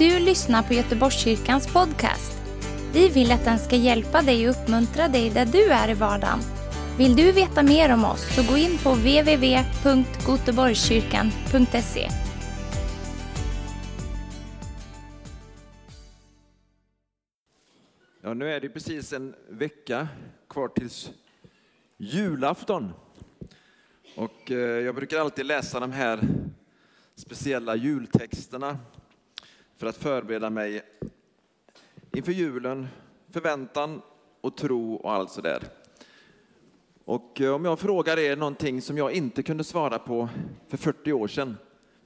du lyssnar på Göteborgskyrkans podcast. Vi vill att den ska hjälpa dig och uppmuntra dig där du är i vardagen. Vill du veta mer om oss så gå in på www.goteborgskyrkan.se. Ja, nu är det precis en vecka kvar tills julafton. Och eh, jag brukar alltid läsa de här speciella jultexterna för att förbereda mig inför julen, förväntan och tro och allt sådär. Och eh, om jag frågar er någonting som jag inte kunde svara på för 40 år sedan,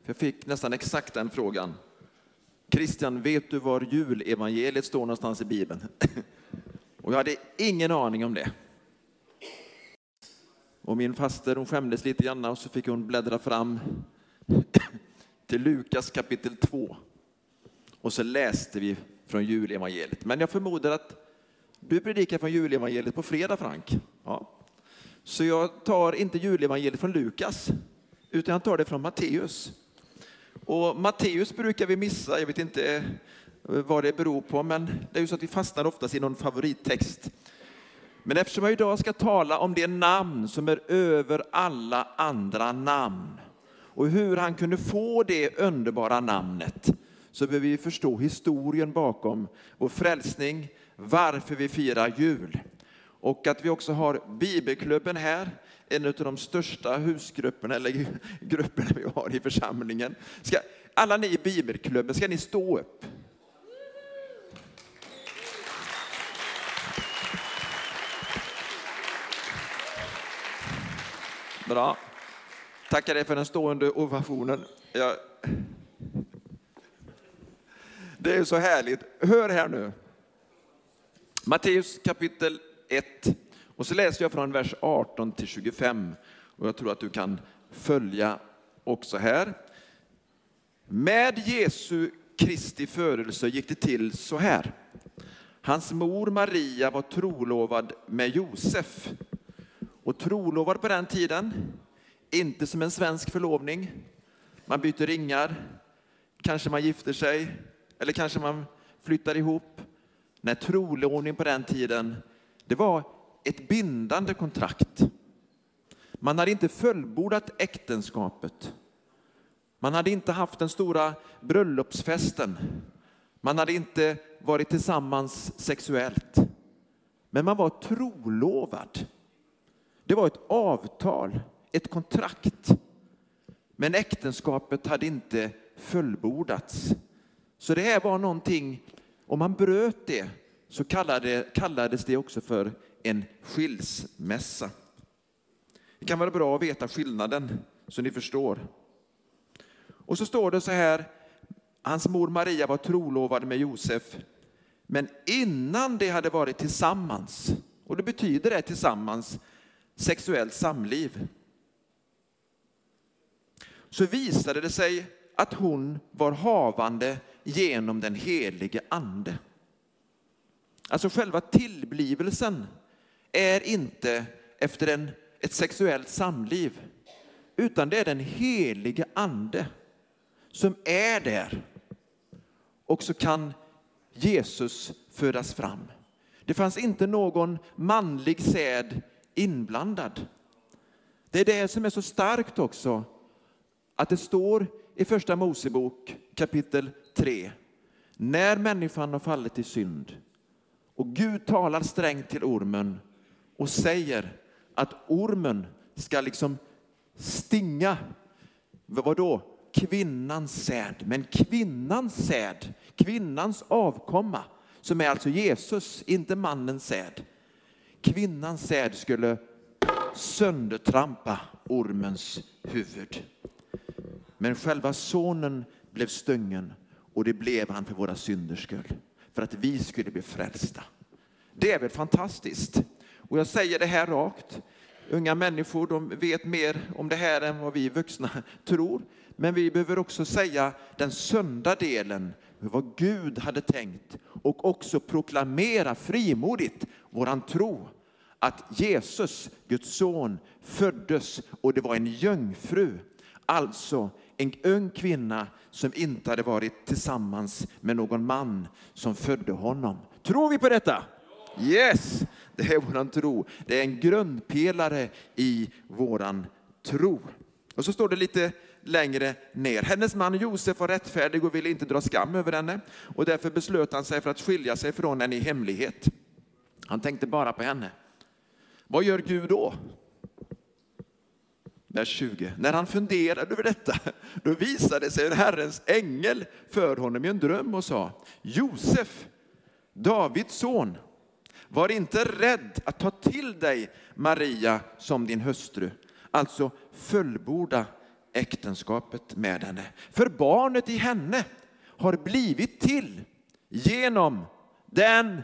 för jag fick nästan exakt den frågan. Christian, vet du var julevangeliet står någonstans i Bibeln? Och jag hade ingen aning om det. Och min faster hon skämdes lite grann och så fick hon bläddra fram till Lukas kapitel 2. Och så läste vi från julevangeliet. Men jag förmodar att du predikar från julevangeliet på fredag, Frank. Ja. Så jag tar inte julevangeliet från Lukas, utan jag tar det från Matteus. Och Matteus brukar vi missa, jag vet inte eh, vad det beror på, men det är ju så att vi fastnar oftast i någon favorittext. Men eftersom jag idag ska tala om det namn som är över alla andra namn och hur han kunde få det underbara namnet så behöver vi förstå historien bakom vår frälsning, varför vi firar jul. Och att vi också har Bibelklubben här, en av de största husgrupperna eller grupperna vi har i församlingen. Ska, alla ni i Bibelklubben, ska ni stå upp? Bra. Tackar dig för den stående ovationen. Jag... Det är så härligt. Hör här nu. Matteus kapitel 1. Och så läser jag från vers 18 till 25. Och jag tror att du kan följa också här. Med Jesu Kristi födelse gick det till så här. Hans mor Maria var trolovad med Josef. Och trolovad på den tiden, inte som en svensk förlovning. Man byter ringar, kanske man gifter sig, eller kanske man flyttar ihop. När trolovning på den tiden, det var ett bindande kontrakt. Man hade inte fullbordat äktenskapet. Man hade inte haft den stora bröllopsfesten. Man hade inte varit tillsammans sexuellt. Men man var trolovad. Det var ett avtal, ett kontrakt. Men äktenskapet hade inte fullbordats. Så det här var någonting, om man bröt det så kallades det också för en skilsmässa. Det kan vara bra att veta skillnaden så ni förstår. Och så står det så här, hans mor Maria var trolovad med Josef, men innan de hade varit tillsammans, och det betyder det tillsammans, sexuellt samliv, så visade det sig att hon var havande genom den helige ande. Alltså själva tillblivelsen är inte efter en, ett sexuellt samliv, utan det är den helige ande som är där. Och så kan Jesus födas fram. Det fanns inte någon manlig säd inblandad. Det är det som är så starkt också, att det står i första Mosebok kapitel 3, när människan har fallit i synd och Gud talar strängt till ormen och säger att ormen ska liksom stinga, vad då? Kvinnans säd. Men kvinnans säd, kvinnans avkomma, som är alltså Jesus, inte mannens säd. Kvinnans säd skulle söndertrampa ormens huvud. Men själva sonen blev stungen och det blev han för våra synders skull. För att vi skulle bli frälsta. Det är väl fantastiskt? Och jag säger det här rakt. Unga människor de vet mer om det här än vad vi vuxna tror. Men vi behöver också säga den sunda delen, vad Gud hade tänkt och också proklamera frimodigt våran tro att Jesus, Guds son, föddes och det var en jungfru. Alltså en ung kvinna som inte hade varit tillsammans med någon man som födde honom. Tror vi på detta? Yes, det är vår tro. Det är en grundpelare i vår tro. Och så står det lite längre ner. Hennes man Josef var rättfärdig och ville inte dra skam över henne och därför beslöt han sig för att skilja sig från henne i hemlighet. Han tänkte bara på henne. Vad gör Gud då? Vers 20. När han funderade över detta, då visade sig en Herrens ängel för honom i en dröm och sa, Josef, Davids son, var inte rädd att ta till dig Maria som din hustru, alltså fullborda äktenskapet med henne. För barnet i henne har blivit till genom den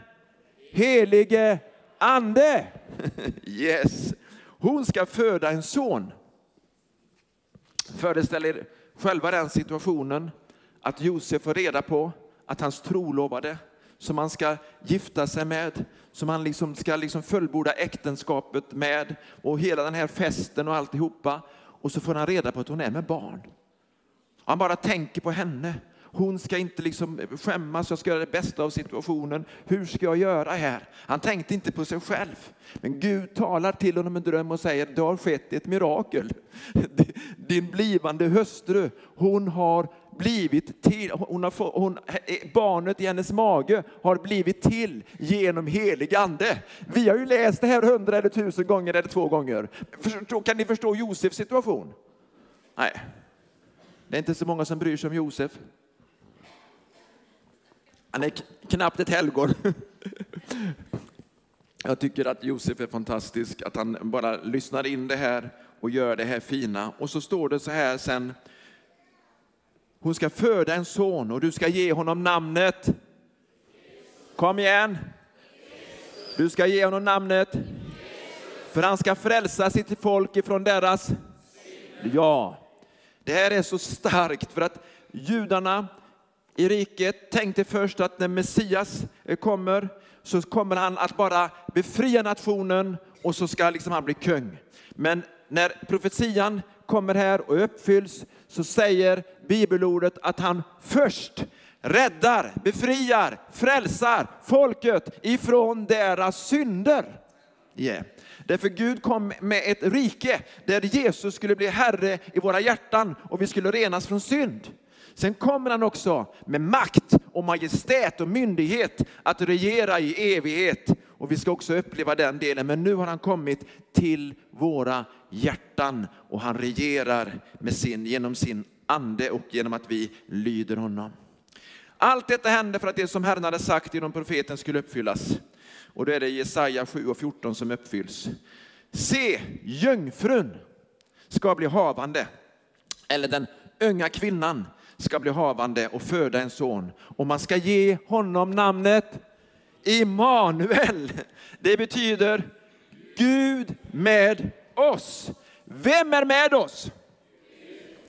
helige ande. Yes. Hon ska föda en son. Föreställ er själva den situationen att Josef får reda på att hans trolovade som han ska gifta sig med, som han liksom ska liksom fullborda äktenskapet med och hela den här festen och alltihopa. Och så får han reda på att hon är med barn. Han bara tänker på henne. Hon ska inte liksom skämmas, jag ska göra det bästa av situationen. Hur ska jag göra här? Han tänkte inte på sig själv. Men Gud talar till honom en dröm och säger, det har skett ett mirakel. Din blivande hustru, hon har blivit till, hon har, hon, barnet i hennes mage har blivit till genom helig ande. Vi har ju läst det här hundra eller tusen gånger eller två gånger. Kan ni förstå Josefs situation? Nej, det är inte så många som bryr sig om Josef. Han är knappt ett helgon. Jag tycker att Josef är fantastisk, att han bara lyssnar in det här och gör det här fina. Och så står det så här sen, hon ska föda en son och du ska ge honom namnet. Kom igen. Du ska ge honom namnet. För han ska frälsa sitt folk ifrån deras... Ja. Det här är så starkt för att judarna i riket tänkte först att när Messias eh, kommer så kommer han att bara befria nationen och så ska liksom han bli kung. Men när profetian kommer här och uppfylls så säger bibelordet att han först räddar, befriar, frälsar folket ifrån deras synder. Yeah. Därför Gud kom med ett rike där Jesus skulle bli herre i våra hjärtan och vi skulle renas från synd. Sen kommer han också med makt och majestät och myndighet att regera i evighet. Och vi ska också uppleva den delen. Men nu har han kommit till våra hjärtan och han regerar med sin, genom sin ande och genom att vi lyder honom. Allt detta hände för att det som Herren hade sagt genom profeten skulle uppfyllas. Och då är det Jesaja 7 och 14 som uppfylls. Se, jungfrun ska bli havande, eller den unga kvinnan ska bli havande och föda en son. Och man ska ge honom namnet Immanuel. Det betyder Gud med oss. Vem är med oss?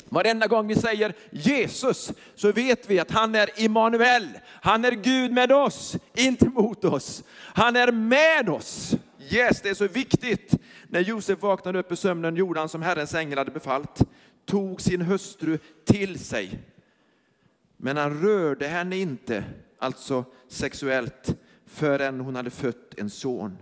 Varenda gång vi säger Jesus så vet vi att han är Immanuel. Han är Gud med oss, inte mot oss. Han är med oss. Yes, det är så viktigt. När Josef vaknade upp i sömnen gjorde han som Herrens ängel hade befallt, tog sin hustru till sig men han rörde henne inte, alltså sexuellt, förrän hon hade fött en son.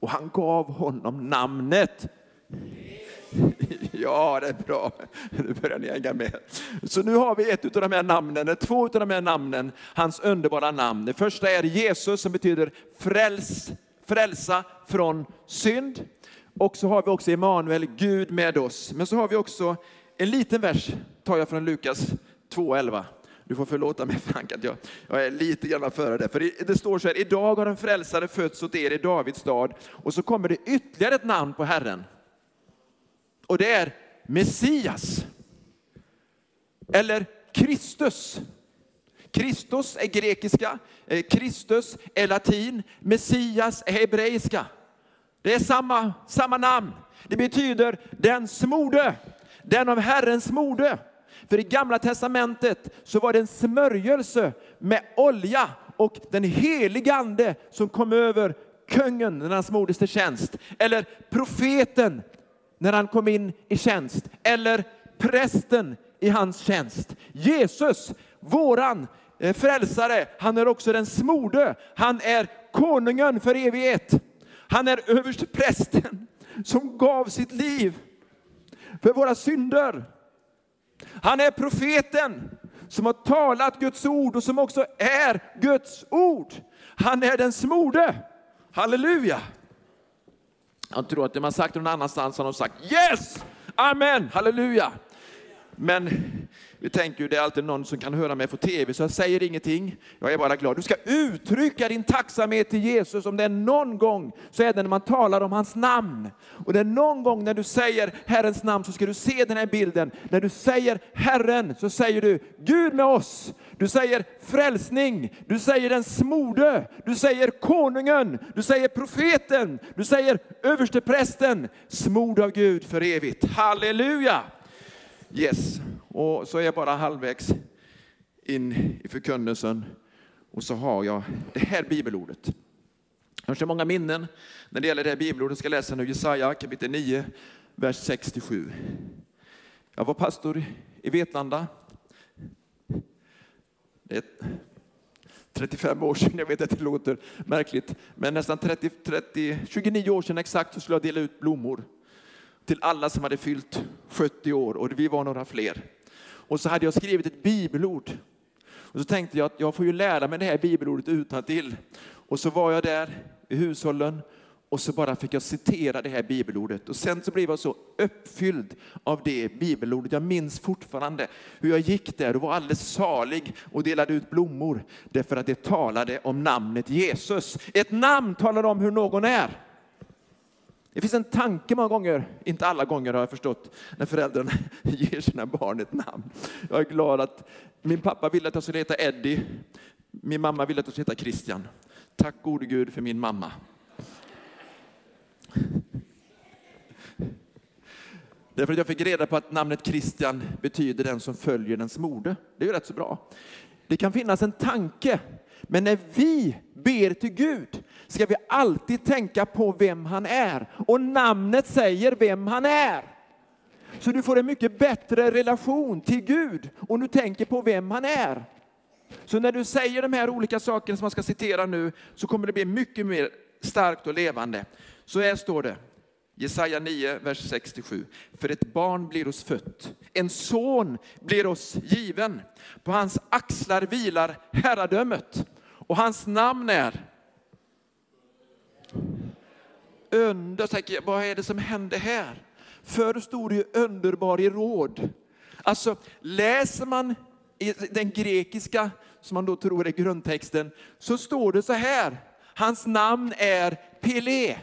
Och han gav honom namnet. Ja, det är bra. Nu börjar ni hänga med. Så nu har vi ett av de här namnen, två av de här namnen, hans underbara namn. Det första är Jesus som betyder fräls, frälsa från synd. Och så har vi också Emanuel, Gud med oss. Men så har vi också en liten vers, tar jag från Lukas 2.11. Du får förlåta mig Frank att jag, jag är lite grann före det. För det står så här, idag har en frälsare fötts åt er i Davids stad. Och så kommer det ytterligare ett namn på Herren. Och det är Messias. Eller Kristus. Kristus är grekiska, eh, Kristus är latin, Messias är hebreiska. Det är samma, samma namn. Det betyder den smorde, den av Herrens mode. För i gamla testamentet så var det en smörjelse med olja och den helige ande som kom över kungen när han smordes till tjänst. Eller profeten när han kom in i tjänst. Eller prästen i hans tjänst. Jesus, våran eh, frälsare, han är också den smorde. Han är konungen för evighet. Han är överste prästen som gav sitt liv för våra synder. Han är profeten som har talat Guds ord och som också är Guds ord. Han är den smorde. Halleluja! Jag tror att det man sagt någon annanstans har de sagt yes, amen, halleluja. Men vi tänker ju det är alltid någon som kan höra mig på tv så jag säger ingenting. Jag är bara glad. Du ska uttrycka din tacksamhet till Jesus om det är någon gång så är det när man talar om hans namn. Och det är någon gång när du säger Herrens namn så ska du se den här bilden. När du säger Herren så säger du Gud med oss. Du säger frälsning, du säger den smorde, du säger konungen, du säger profeten, du säger översteprästen, smord av Gud för evigt. Halleluja! Yes, och så är jag bara halvvägs in i förkunnelsen och så har jag det här bibelordet. Jag har så många minnen när det gäller det här bibelordet. Jag ska läsa nu Jesaja kapitel 9, vers 67. Jag var pastor i Vetlanda. Det är 35 år sedan, jag vet att det låter märkligt, men nästan 30, 30, 29 år sedan exakt så skulle jag dela ut blommor till alla som hade fyllt 70 år och vi var några fler. Och så hade jag skrivit ett bibelord. Och så tänkte jag att jag får ju lära mig det här bibelordet utan till. Och så var jag där i hushållen och så bara fick jag citera det här bibelordet. Och sen så blev jag så uppfylld av det bibelordet. Jag minns fortfarande hur jag gick där och var alldeles salig och delade ut blommor. Därför att det talade om namnet Jesus. Ett namn talar om hur någon är. Det finns en tanke många gånger, inte alla gånger har jag förstått, när föräldrarna ger sina barn ett namn. Jag är glad att min pappa ville att jag skulle heta Eddie, min mamma ville att jag skulle heta Christian. Tack gode Gud för min mamma. Därför att jag fick reda på att namnet Christian betyder den som följer ens mode. Det är ju rätt så bra. Det kan finnas en tanke, men när vi ber till Gud ska vi alltid tänka på vem han är. Och namnet säger vem han är. Så du får en mycket bättre relation till Gud om du tänker på vem han är. Så när du säger de här olika sakerna som man ska citera nu så kommer det bli mycket mer starkt och levande. Så här står det, Jesaja 9, vers 67. För ett barn blir oss fött, en son blir oss given. På hans axlar vilar herradömet och hans namn är under. Tänker jag, vad är det som händer här? Förr stod det ju underbar i råd. Alltså läser man i den grekiska, som man då tror är grundtexten, så står det så här. Hans namn är Pelé.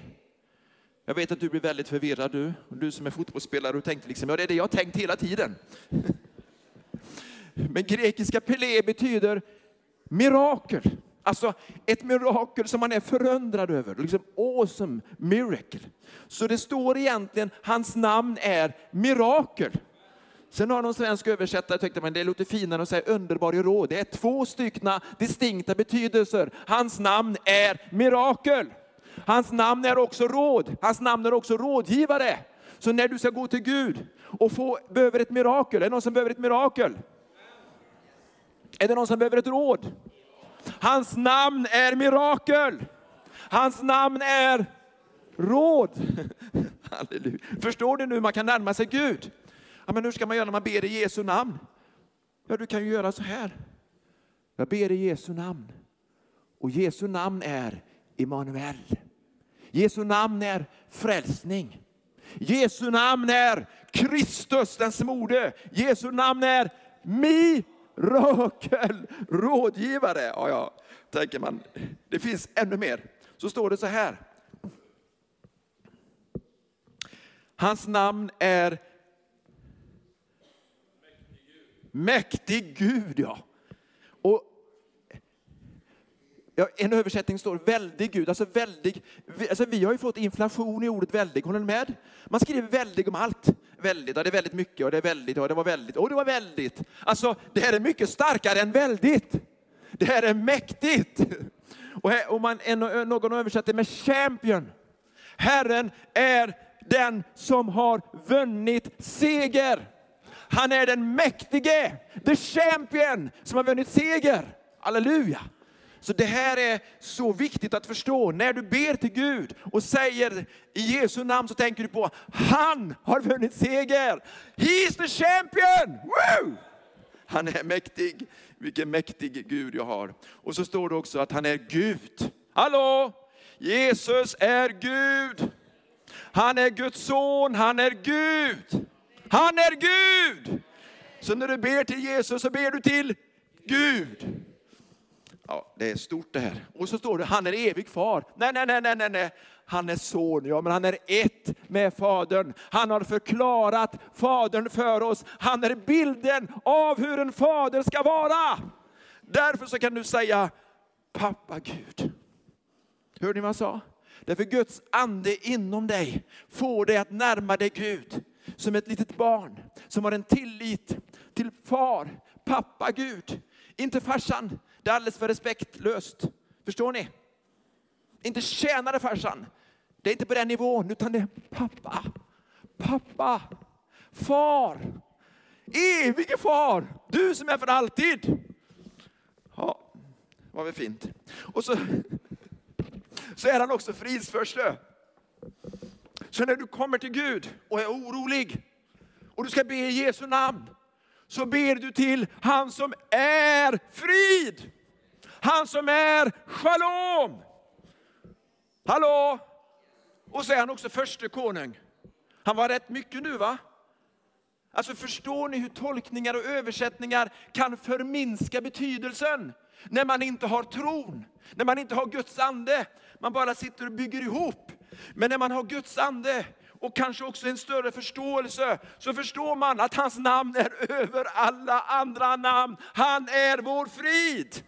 Jag vet att du blir väldigt förvirrad du, du som är fotbollsspelare och tänkte liksom, ja det är det jag har tänkt hela tiden. Men grekiska Pele betyder mirakel. Alltså ett mirakel som man är förundrad över. Liksom awesome miracle. Så det står egentligen, hans namn är mirakel. Sen har någon svensk översättare tyckt att det låter finare att säga underbar i råd. Det är två styckna distinkta betydelser. Hans namn är mirakel. Hans namn är också råd. Hans namn är också rådgivare. Så när du ska gå till Gud och få, behöver ett mirakel, är det någon som behöver ett mirakel? Är det någon som behöver ett råd? Hans namn är mirakel. Hans namn är råd. Halleluja. Förstår du nu, man kan närma sig Gud. Ja, men hur ska man göra när man ber i Jesu namn? Ja, du kan ju göra så här. Jag ber i Jesu namn. Och Jesu namn är Immanuel. Jesu namn är frälsning. Jesu namn är Kristus den smorde. Jesu namn är mirakel, rådgivare. Ja, ja, tänker man. Det finns ännu mer. Så står det så här. Hans namn är Mäktig Gud, ja. Och Ja, en översättning står väldig Gud, alltså väldig. Alltså vi har ju fått inflation i ordet väldig, håller ni med? Man skriver väldig om allt. Väldigt, ja det är väldigt mycket och det är väldigt, och det var väldigt, och det var väldigt. Alltså det här är mycket starkare än väldigt. Det här är mäktigt. Och, här, och man, en, någon översätter med champion. Herren är den som har vunnit seger. Han är den mäktige, the champion, som har vunnit seger. Halleluja! Så det här är så viktigt att förstå. När du ber till Gud och säger i Jesu namn så tänker du på, han har vunnit seger. He's the champion! Woo! Han är mäktig. Vilken mäktig Gud jag har. Och så står det också att han är Gud. Hallå! Jesus är Gud. Han är Guds son, han är Gud. Han är Gud! Så när du ber till Jesus så ber du till Gud. Ja, det är stort det här. Och så står det, han är evig far. Nej, nej, nej, nej, nej. Han är son, ja, men han är ett med Fadern. Han har förklarat Fadern för oss. Han är bilden av hur en fader ska vara. Därför så kan du säga, pappa Gud. Hörde ni vad jag sa? Därför Guds ande inom dig får dig att närma dig Gud som ett litet barn som har en tillit till far, pappa Gud. Inte farsan, det är alldeles för respektlöst. Förstår ni? Inte tjänare farsan. Det är inte på den nivån, utan det är pappa. Pappa. Far. Evige far. Du som är för alltid. Ja, var väl fint. Och så, så är han också fridsförste. Så när du kommer till Gud och är orolig och du ska be i Jesu namn så ber du till han som är frid. Han som är shalom. Hallå? Och så är han också förste konung. Han var rätt mycket nu va? Alltså förstår ni hur tolkningar och översättningar kan förminska betydelsen? När man inte har tron, när man inte har Guds ande. Man bara sitter och bygger ihop. Men när man har Guds ande och kanske också en större förståelse, så förstår man att hans namn är över alla andra namn. Han är vår frid.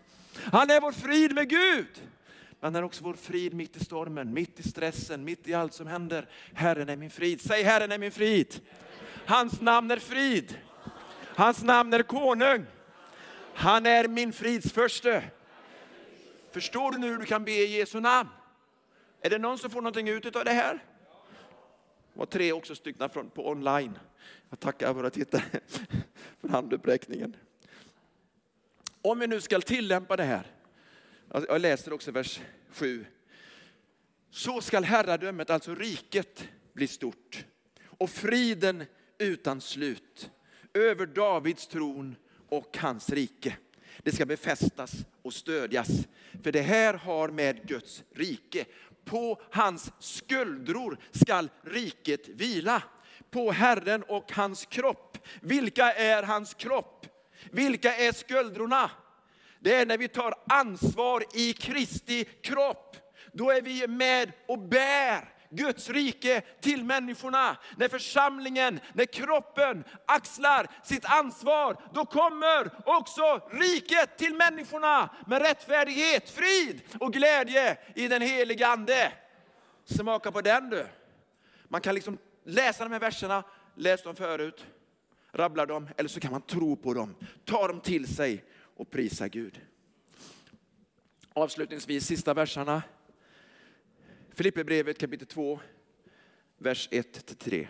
Han är vår frid med Gud. Han är också vår frid mitt i stormen, mitt i stressen, mitt i allt som händer. Herren är min frid. Säg Herren är min frid. Hans namn är frid. Hans namn är konung. Han är min fridsförste. Förstår du nu hur du kan be i Jesu namn? Är det någon som får någonting ut av det här? Det var tre också stycken från, på online. Jag tackar våra tittare för handuppräckningen. Om vi nu ska tillämpa det här. Alltså, jag läser också vers 7. Så skall herradömet, alltså riket, bli stort och friden utan slut över Davids tron och hans rike. Det ska befästas och stödjas. För det här har med Guds rike. På hans skuldror skall riket vila. På Herren och hans kropp. Vilka är hans kropp? Vilka är skuldrorna? Det är när vi tar ansvar i Kristi kropp. Då är vi med och bär Guds rike till människorna. När församlingen, när kroppen axlar sitt ansvar, då kommer också riket till människorna med rättfärdighet, frid och glädje i den heliga Ande. Smaka på den du. Man kan liksom läsa de här verserna, läs dem förut, rabbla dem, eller så kan man tro på dem, ta dem till sig och prisa Gud. Avslutningsvis, sista verserna. Filipperbrevet kapitel 2, vers 1-3.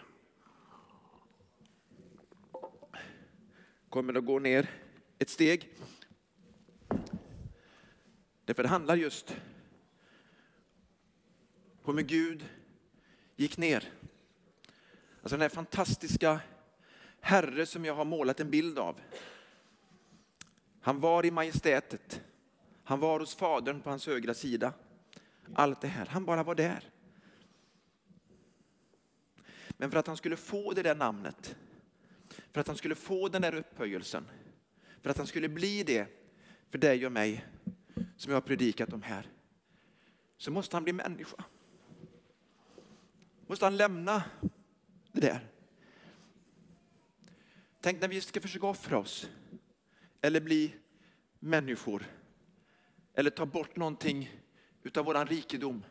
Kommer att gå ner ett steg. Därför det handlar just om hur Gud gick ner. Alltså den här fantastiska Herre som jag har målat en bild av. Han var i majestätet. Han var hos Fadern på hans högra sida. Allt det här, han bara var där. Men för att han skulle få det där namnet, för att han skulle få den där upphöjelsen, för att han skulle bli det för dig och mig som jag har predikat om här, så måste han bli människa. Måste han lämna det där. Tänk när vi ska försöka offra oss eller bli människor eller ta bort någonting utav våran rikedom.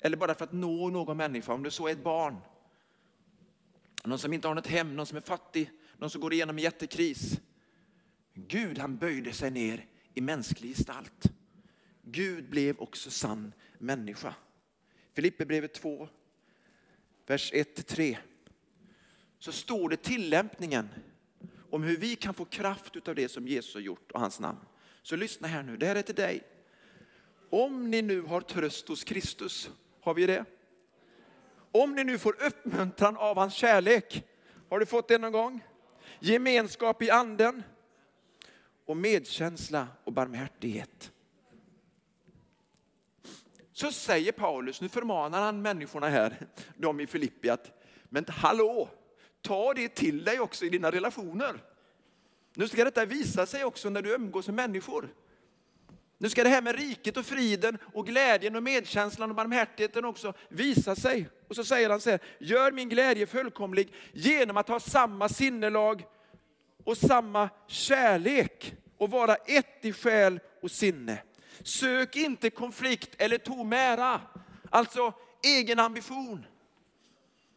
Eller bara för att nå någon människa, om det så är ett barn. Någon som inte har något hem, någon som är fattig, någon som går igenom en jättekris. Gud han böjde sig ner i mänsklig gestalt. Gud blev också sann människa. Filipperbrevet 2, vers 1-3. Så står det tillämpningen om hur vi kan få kraft av det som Jesus har gjort och hans namn. Så lyssna här nu, det här är till dig. Om ni nu har tröst hos Kristus, har vi det? Om ni nu får uppmuntran av hans kärlek, har du fått det någon gång? Gemenskap i anden och medkänsla och barmhärtighet. Så säger Paulus, nu förmanar han människorna här, de i Filippi, att men hallå, ta det till dig också i dina relationer. Nu ska detta visa sig också när du umgås med människor. Nu ska det här med riket och friden och glädjen och medkänslan och barmhärtigheten också visa sig. Och så säger han så här, gör min glädje fullkomlig genom att ha samma sinnelag och samma kärlek och vara ett i själ och sinne. Sök inte konflikt eller tom ära, alltså egen ambition.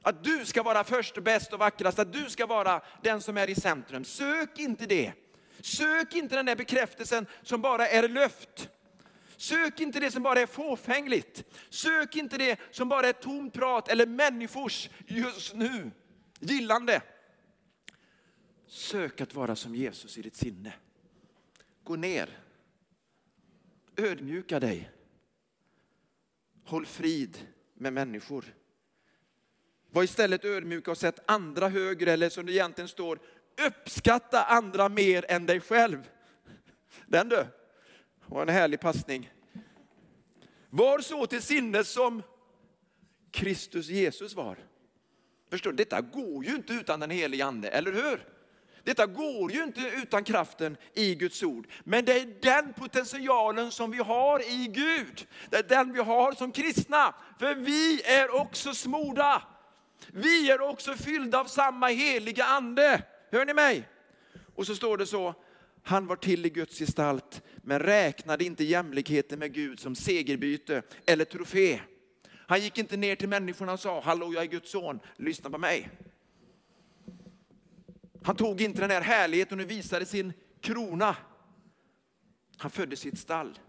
Att du ska vara först bäst och vackrast, att du ska vara den som är i centrum. Sök inte det. Sök inte den där bekräftelsen som bara är löft. Sök inte det som bara är fåfängligt. Sök inte det som bara är tomt prat eller människors just nu gillande. Sök att vara som Jesus i ditt sinne. Gå ner. Ödmjuka dig. Håll frid med människor. Var istället ödmjuka och sätt andra högre, eller som det egentligen står, uppskatta andra mer än dig själv. Den du, var en härlig passning. Var så till sinnes som Kristus Jesus var. Förstår du, detta går ju inte utan den helige ande, eller hur? Detta går ju inte utan kraften i Guds ord. Men det är den potentialen som vi har i Gud. Det är den vi har som kristna. För vi är också smorda. Vi är också fyllda av samma heliga ande. Hör ni mig? Och så står det så, han var till i Guds gestalt, men räknade inte jämlikheten med Gud som segerbyte eller trofé. Han gick inte ner till människorna och sa, hallå jag är Guds son, lyssna på mig. Han tog inte den här härligheten och visade sin krona. Han föddes i ett stall.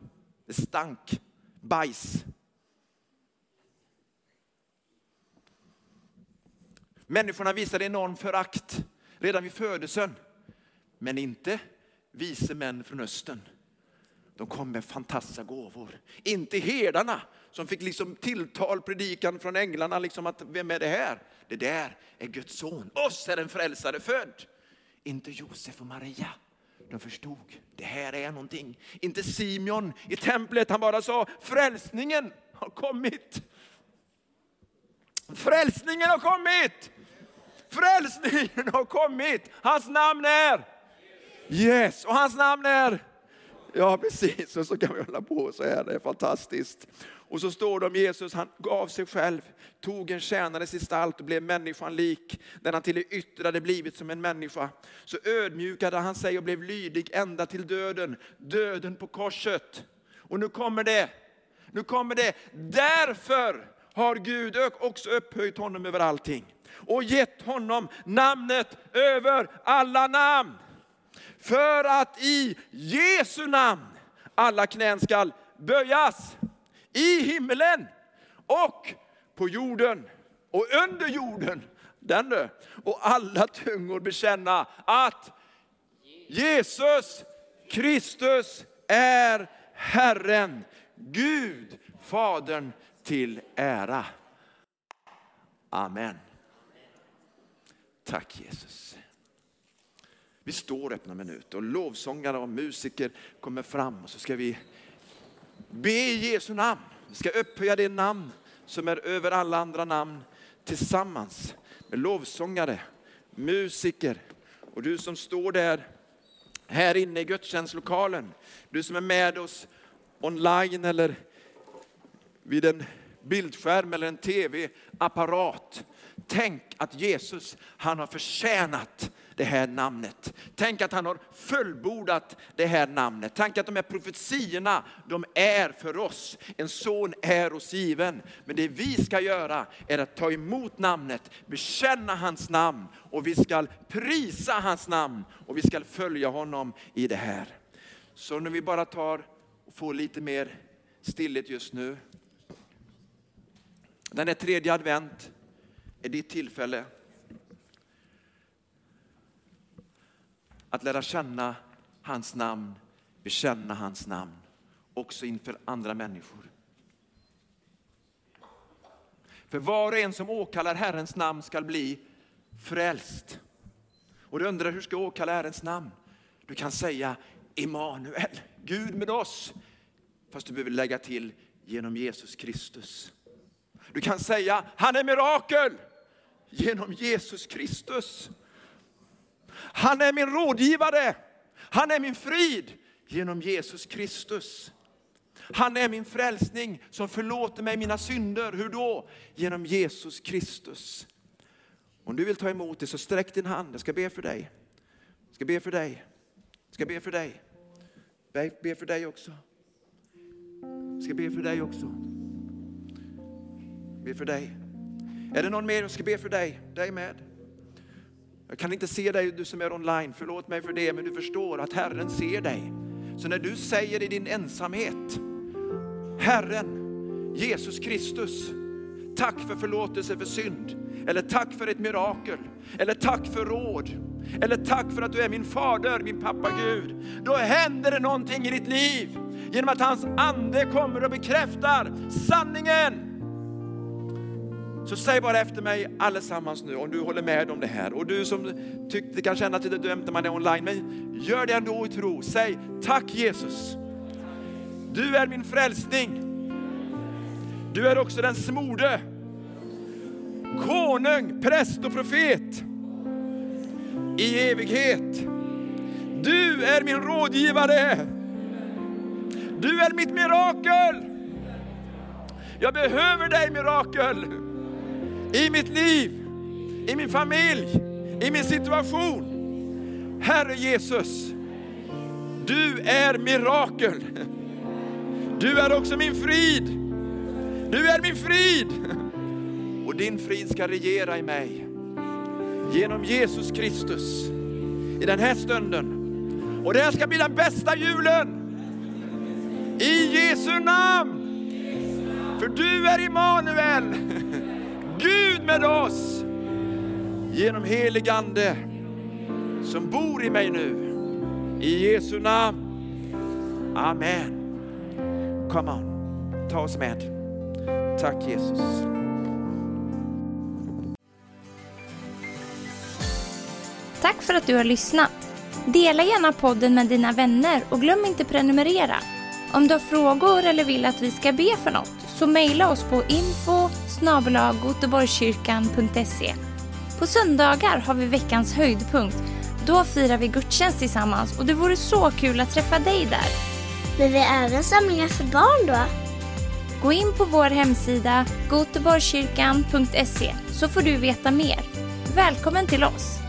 Det stank bajs. Människorna visade enorm förakt redan vid födelsen. Men inte vise män från östen. De kom med fantastiska gåvor. Inte herdarna som fick liksom tilltal, predikan från änglarna, liksom att vem är det här? Det där är Guds son. Oss är en frälsare född. Inte Josef och Maria. De förstod, det här är någonting. Inte Simeon i templet, han bara sa frälsningen har kommit. Frälsningen har kommit! Frälsningen har kommit. Hans namn är? Yes, och hans namn är? Ja, precis. Och så kan vi hålla på så här. Det är fantastiskt. Och så står det om Jesus, han gav sig själv, tog en tjänares gestalt och blev människan lik. När han till det yttre hade blivit som en människa. Så ödmjukade han sig och blev lydig ända till döden. Döden på korset. Och nu kommer det. Nu kommer det. Därför har Gud också upphöjt honom över allting och gett honom namnet över alla namn. För att i Jesu namn alla knän skall böjas i himmelen och på jorden och under jorden. Den du. Och alla tungor bekänna att Jesus Kristus är Herren, Gud, Fadern till ära. Amen. Tack Jesus. Vi står öppna minuter och lovsångare och musiker kommer fram och så ska vi be i Jesu namn. Vi ska upphöja det namn som är över alla andra namn tillsammans med lovsångare, musiker och du som står där här inne i gudstjänstlokalen. Du som är med oss online eller vid en bildskärm eller en tv-apparat. Tänk att Jesus, han har förtjänat det här namnet. Tänk att han har fullbordat det här namnet. Tänk att de här profetiorna, de är för oss. En son är oss given. Men det vi ska göra är att ta emot namnet, bekänna hans namn och vi ska prisa hans namn och vi ska följa honom i det här. Så när vi bara tar och får lite mer stillhet just nu. Den är tredje advent är ditt tillfälle. att lära känna hans namn, bekänna hans namn, också inför andra människor. För var och en som åkallar Herrens namn skall bli frälst. Och du undrar hur ska jag åkalla Herrens namn? Du kan säga Emanuel, Gud med oss. Fast du behöver lägga till genom Jesus Kristus. Du kan säga han är mirakel genom Jesus Kristus. Han är min rådgivare. Han är min frid genom Jesus Kristus. Han är min frälsning som förlåter mig mina synder. Hur då? Genom Jesus Kristus. Om du vill ta emot det så sträck din hand. Jag ska be för dig. Jag ska be för dig. Jag ska be för dig. Be, be för dig också. Jag ska be för dig också. Be för dig. Är det någon mer som ska be för dig? Dig med. Jag kan inte se dig, du som är online, förlåt mig för det, men du förstår att Herren ser dig. Så när du säger i din ensamhet, Herren, Jesus Kristus, tack för förlåtelse för synd, eller tack för ett mirakel, eller tack för råd, eller tack för att du är min fader, min pappa Gud. Då händer det någonting i ditt liv genom att hans ande kommer och bekräftar sanningen. Så säg bara efter mig allesammans nu om du håller med om det här. Och du som tyckte kan känna att du dömde när man är online, men gör det ändå i tro. Säg tack Jesus. Du är min frälsning. Du är också den smorde. Konung, präst och profet. I evighet. Du är min rådgivare. Du är mitt mirakel. Jag behöver dig mirakel i mitt liv, i min familj, i min situation. Herre Jesus, du är mirakel. Du är också min frid. Du är min frid. Och din frid ska regera i mig. Genom Jesus Kristus. I den här stunden. Och det här ska bli den bästa julen. I Jesu namn. För du är Immanuel. Gud med oss. Genom heligande som bor i mig nu. I Jesu namn. Amen. Come on, ta oss med. Tack Jesus. Tack för att du har lyssnat. Dela gärna podden med dina vänner och glöm inte prenumerera. Om du har frågor eller vill att vi ska be för något så mejla oss på info på söndagar har vi veckans höjdpunkt. Då firar vi gudstjänst tillsammans och det vore så kul att träffa dig där. Men vi har även samlingar för barn då? Gå in på vår hemsida goteborgskyrkan.se så får du veta mer. Välkommen till oss!